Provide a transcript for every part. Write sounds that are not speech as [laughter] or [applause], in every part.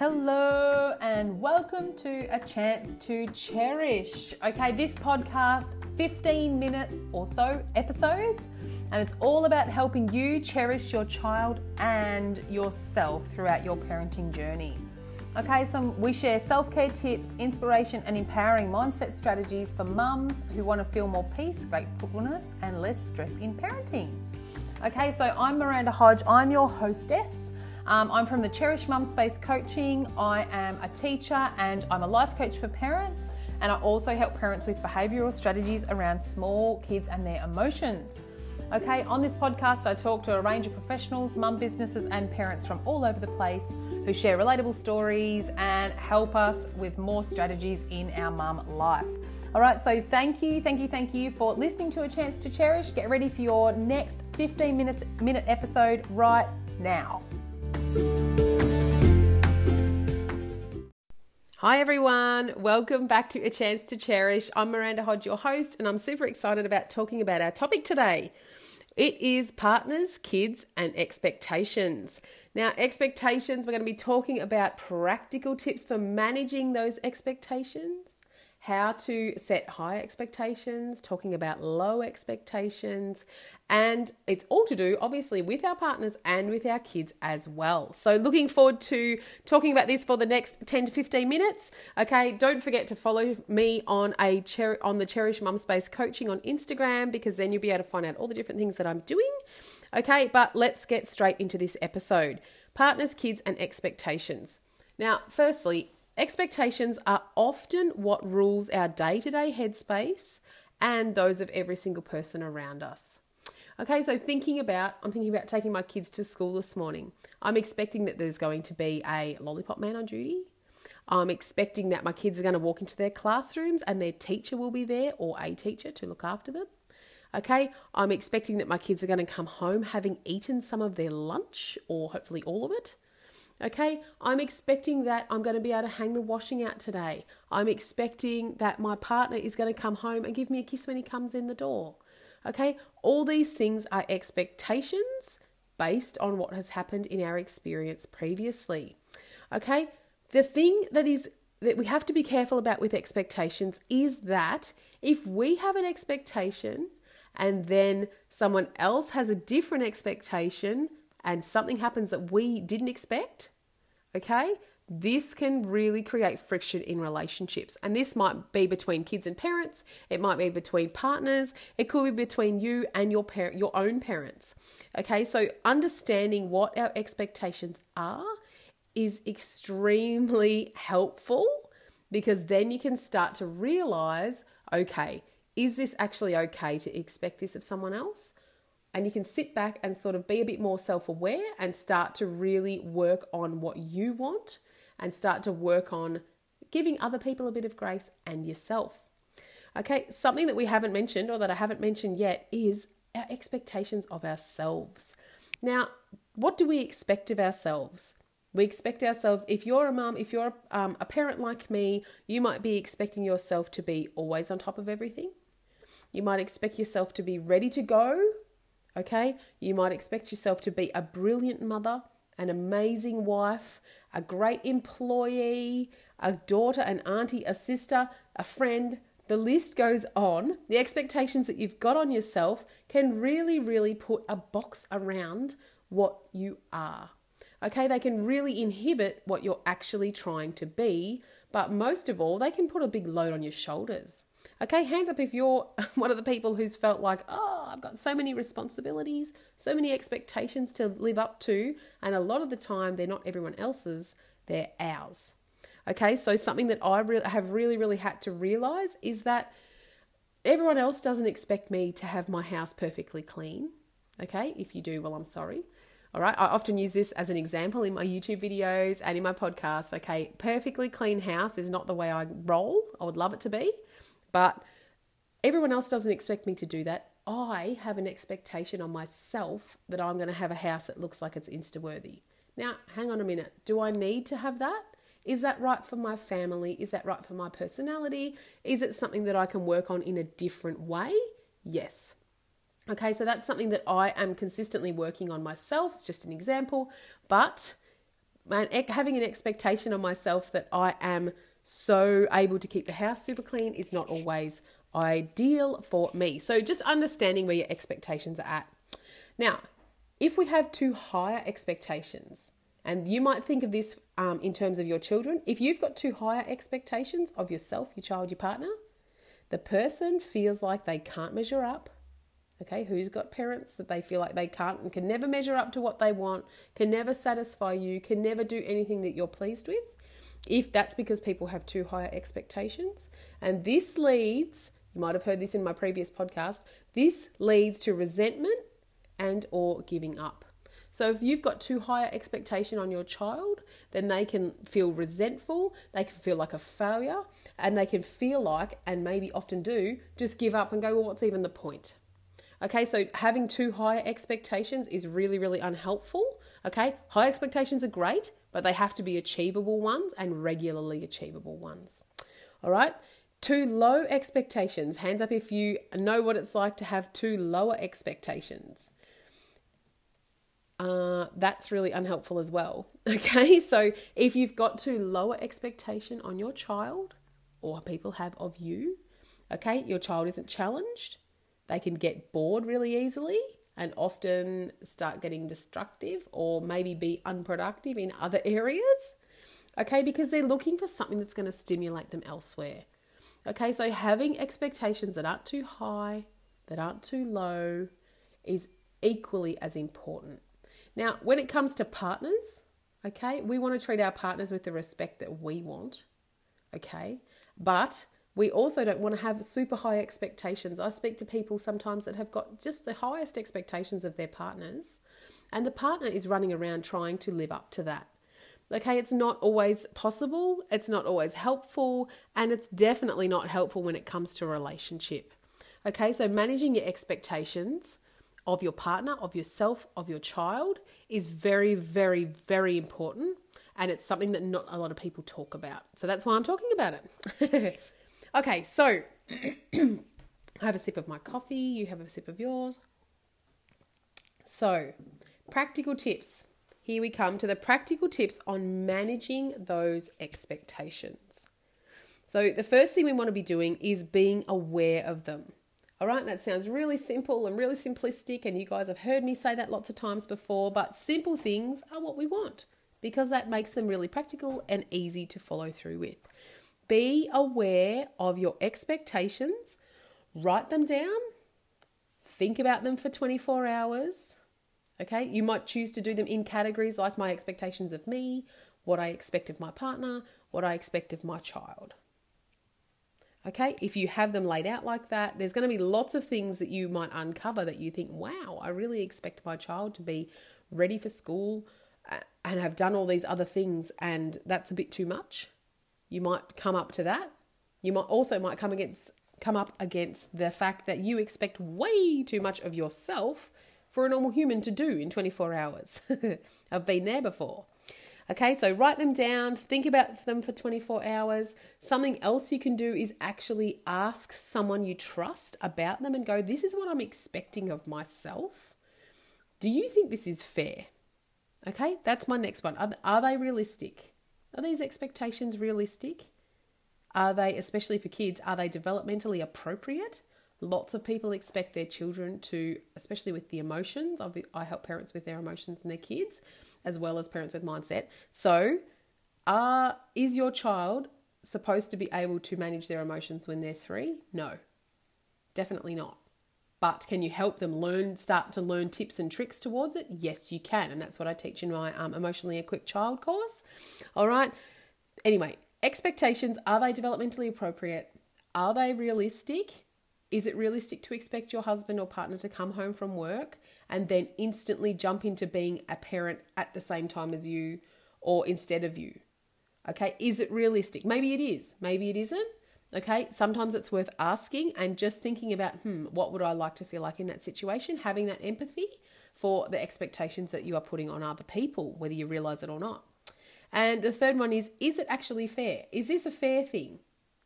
Hello, and welcome to A Chance to Cherish. Okay, this podcast, 15 minute or so episodes, and it's all about helping you cherish your child and yourself throughout your parenting journey. Okay, so we share self care tips, inspiration, and empowering mindset strategies for mums who want to feel more peace, gratefulness, and less stress in parenting. Okay, so I'm Miranda Hodge, I'm your hostess. Um, I'm from the Cherish Mum Space Coaching. I am a teacher and I'm a life coach for parents, and I also help parents with behavioural strategies around small kids and their emotions. Okay, on this podcast, I talk to a range of professionals, mum businesses, and parents from all over the place who share relatable stories and help us with more strategies in our mum life. All right, so thank you, thank you, thank you for listening to A Chance to Cherish. Get ready for your next 15 minutes, minute episode right now. Hi everyone, welcome back to A Chance to Cherish. I'm Miranda Hodge, your host, and I'm super excited about talking about our topic today. It is partners, kids, and expectations. Now, expectations, we're going to be talking about practical tips for managing those expectations how to set high expectations, talking about low expectations, and it's all to do, obviously, with our partners and with our kids as well. So, looking forward to talking about this for the next 10 to 15 minutes. Okay, don't forget to follow me on a cher- on the Cherish Mum Space Coaching on Instagram because then you'll be able to find out all the different things that I'm doing. Okay, but let's get straight into this episode partners, kids, and expectations. Now, firstly, Expectations are often what rules our day to day headspace and those of every single person around us. Okay, so thinking about, I'm thinking about taking my kids to school this morning. I'm expecting that there's going to be a lollipop man on duty. I'm expecting that my kids are going to walk into their classrooms and their teacher will be there or a teacher to look after them. Okay, I'm expecting that my kids are going to come home having eaten some of their lunch or hopefully all of it. Okay, I'm expecting that I'm going to be able to hang the washing out today. I'm expecting that my partner is going to come home and give me a kiss when he comes in the door. Okay, all these things are expectations based on what has happened in our experience previously. Okay, the thing that is that we have to be careful about with expectations is that if we have an expectation and then someone else has a different expectation, and something happens that we didn't expect, okay, this can really create friction in relationships. And this might be between kids and parents, it might be between partners, it could be between you and your parent your own parents. Okay? So understanding what our expectations are is extremely helpful because then you can start to realize, okay, is this actually okay to expect this of someone else? And you can sit back and sort of be a bit more self aware and start to really work on what you want and start to work on giving other people a bit of grace and yourself. Okay, something that we haven't mentioned or that I haven't mentioned yet is our expectations of ourselves. Now, what do we expect of ourselves? We expect ourselves, if you're a mum, if you're um, a parent like me, you might be expecting yourself to be always on top of everything. You might expect yourself to be ready to go Okay? You might expect yourself to be a brilliant mother, an amazing wife, a great employee, a daughter, an auntie, a sister, a friend. The list goes on. The expectations that you've got on yourself can really, really put a box around what you are. Okay, they can really inhibit what you're actually trying to be, but most of all, they can put a big load on your shoulders. Okay, hands up if you're [laughs] one of the people who's felt like, oh, I've got so many responsibilities, so many expectations to live up to, and a lot of the time they're not everyone else's, they're ours. Okay, so something that I re- have really, really had to realize is that everyone else doesn't expect me to have my house perfectly clean. Okay, if you do, well, I'm sorry. All right, I often use this as an example in my YouTube videos and in my podcast. Okay, perfectly clean house is not the way I roll. I would love it to be. But everyone else doesn't expect me to do that. I have an expectation on myself that I'm going to have a house that looks like it's Insta worthy. Now, hang on a minute. Do I need to have that? Is that right for my family? Is that right for my personality? Is it something that I can work on in a different way? Yes. Okay, so that's something that I am consistently working on myself. It's just an example, but having an expectation on myself that I am so able to keep the house super clean is not always ideal for me. So just understanding where your expectations are at. Now, if we have too higher expectations, and you might think of this um, in terms of your children, if you've got too higher expectations of yourself, your child, your partner, the person feels like they can't measure up. Okay, who's got parents that they feel like they can't and can never measure up to what they want, can never satisfy you, can never do anything that you're pleased with? If that's because people have too high expectations. And this leads, you might have heard this in my previous podcast, this leads to resentment and or giving up. So if you've got too high expectation on your child, then they can feel resentful, they can feel like a failure, and they can feel like, and maybe often do, just give up and go, well, what's even the point? Okay, so having too high expectations is really, really unhelpful. Okay, high expectations are great, but they have to be achievable ones and regularly achievable ones. All right, too low expectations. Hands up if you know what it's like to have too lower expectations uh, that's really unhelpful as well. [laughs] Okay, so if you've got too lower expectation on your child or people have of you, okay, your child isn't challenged, they can get bored really easily and often start getting destructive or maybe be unproductive in other areas. Okay, because they're looking for something that's going to stimulate them elsewhere. Okay, so having expectations that aren't too high, that aren't too low, is equally as important. Now, when it comes to partners, okay, we want to treat our partners with the respect that we want, okay, but we also don't want to have super high expectations. I speak to people sometimes that have got just the highest expectations of their partners, and the partner is running around trying to live up to that. Okay, it's not always possible, it's not always helpful, and it's definitely not helpful when it comes to relationship. Okay, so managing your expectations of your partner, of yourself, of your child is very, very, very important. And it's something that not a lot of people talk about. So that's why I'm talking about it. [laughs] okay, so [clears throat] I have a sip of my coffee, you have a sip of yours. So, practical tips. Here we come to the practical tips on managing those expectations. So, the first thing we want to be doing is being aware of them. All right, that sounds really simple and really simplistic, and you guys have heard me say that lots of times before, but simple things are what we want because that makes them really practical and easy to follow through with. Be aware of your expectations, write them down, think about them for 24 hours. Okay, you might choose to do them in categories like my expectations of me, what I expect of my partner, what I expect of my child. Okay, if you have them laid out like that, there's going to be lots of things that you might uncover that you think, wow, I really expect my child to be ready for school uh, and have done all these other things, and that's a bit too much. You might come up to that. You might also might come against come up against the fact that you expect way too much of yourself for a normal human to do in 24 hours. [laughs] I've been there before. Okay, so write them down, think about them for 24 hours. Something else you can do is actually ask someone you trust about them and go, This is what I'm expecting of myself. Do you think this is fair? Okay, that's my next one. Are, are they realistic? Are these expectations realistic? Are they, especially for kids, are they developmentally appropriate? Lots of people expect their children to, especially with the emotions. I help parents with their emotions and their kids, as well as parents with mindset. So, are is your child supposed to be able to manage their emotions when they're three? No, definitely not. But can you help them learn, start to learn tips and tricks towards it? Yes, you can. And that's what I teach in my um, emotionally equipped child course. All right. Anyway, expectations are they developmentally appropriate? Are they realistic? Is it realistic to expect your husband or partner to come home from work and then instantly jump into being a parent at the same time as you or instead of you? Okay, is it realistic? Maybe it is, maybe it isn't. Okay, sometimes it's worth asking and just thinking about, hmm, what would I like to feel like in that situation? Having that empathy for the expectations that you are putting on other people, whether you realize it or not. And the third one is, is it actually fair? Is this a fair thing?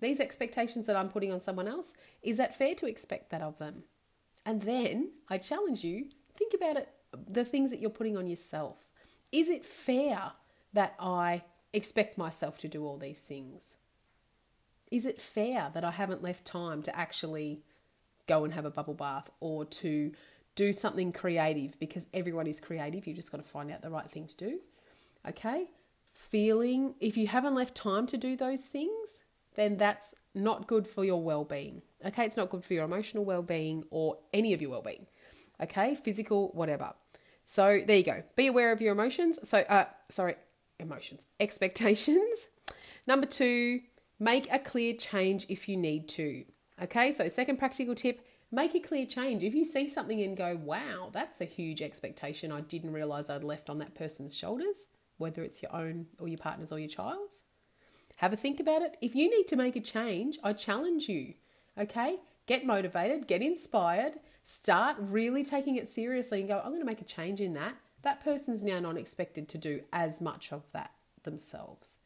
These expectations that I'm putting on someone else, is that fair to expect that of them? And then I challenge you, think about it the things that you're putting on yourself. Is it fair that I expect myself to do all these things? Is it fair that I haven't left time to actually go and have a bubble bath or to do something creative because everyone is creative? You've just got to find out the right thing to do. Okay? Feeling, if you haven't left time to do those things, then that's not good for your well being. Okay? It's not good for your emotional well being or any of your well being. Okay? Physical, whatever. So there you go. Be aware of your emotions. So, uh, sorry, emotions, expectations. Number two, make a clear change if you need to. Okay, so second practical tip make a clear change. If you see something and go, wow, that's a huge expectation I didn't realize I'd left on that person's shoulders, whether it's your own or your partner's or your child's, have a think about it. If you need to make a change, I challenge you. Okay, get motivated, get inspired, start really taking it seriously and go, I'm going to make a change in that that person's now not expected to do as much of that themselves.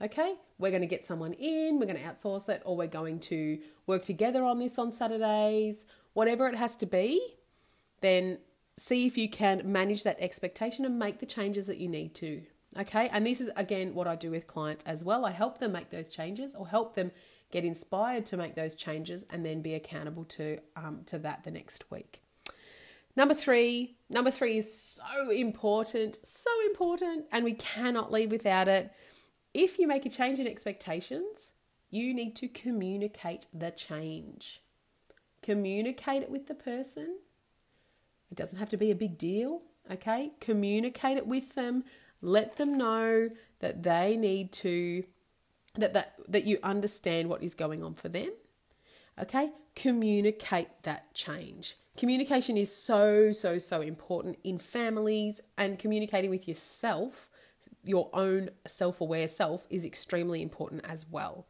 Okay, we're going to get someone in, we're going to outsource it, or we're going to work together on this on Saturdays, whatever it has to be, then see if you can manage that expectation and make the changes that you need to. Okay, and this is again what I do with clients as well. I help them make those changes or help them get inspired to make those changes and then be accountable to um, to that the next week. Number three, number three is so important, so important, and we cannot leave without it. If you make a change in expectations, you need to communicate the change. Communicate it with the person. It doesn't have to be a big deal, okay? Communicate it with them. Let them know that they need to that that that you understand what is going on for them. Okay? Communicate that change. Communication is so, so, so important in families and communicating with yourself, your own self aware self, is extremely important as well.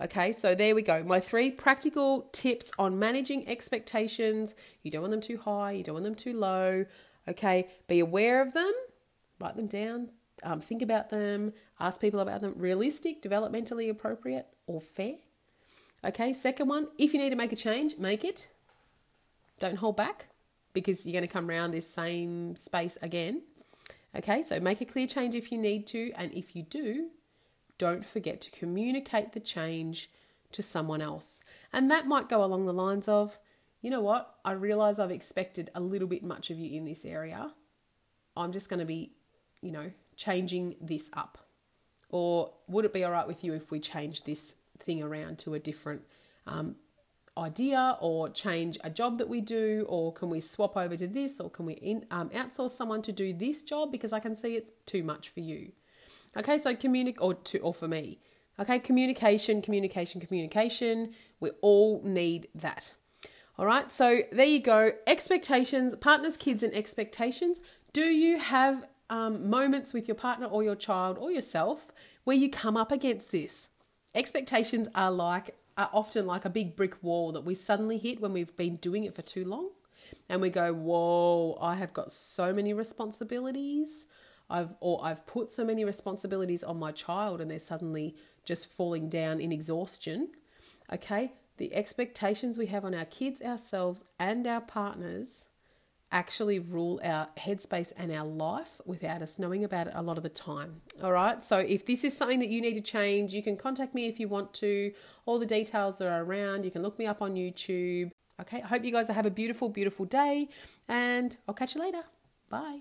Okay, so there we go. My three practical tips on managing expectations. You don't want them too high, you don't want them too low. Okay, be aware of them, write them down, um, think about them, ask people about them. Realistic, developmentally appropriate, or fair. Okay, second one, if you need to make a change, make it. Don't hold back because you're going to come around this same space again. Okay, so make a clear change if you need to, and if you do, don't forget to communicate the change to someone else. And that might go along the lines of, you know what, I realize I've expected a little bit much of you in this area. I'm just going to be, you know, changing this up. Or would it be all right with you if we change this thing around to a different um, idea or change a job that we do or can we swap over to this or can we in, um, outsource someone to do this job? Because i can see it's too much for you. Okay so communicate or to or for me. Okay communication communication communication. We all need that. All right so there you go. Expectations partners kids and expectations. Do you have um, moments with your partner or your child or yourself where you come up against this? Expectations are like are often like a big brick wall that we suddenly hit when we've been doing it for too long. And we go, whoa, I have got so many responsibilities. I've or I've put so many responsibilities on my child and they're suddenly just falling down in exhaustion. Okay? The expectations we have on our kids, ourselves, and our partners actually rule our headspace and our life without us knowing about it a lot of the time. All right. So if this is something that you need to change, you can contact me if you want to. All the details are around. You can look me up on YouTube. Okay. I hope you guys have a beautiful, beautiful day and I'll catch you later. Bye.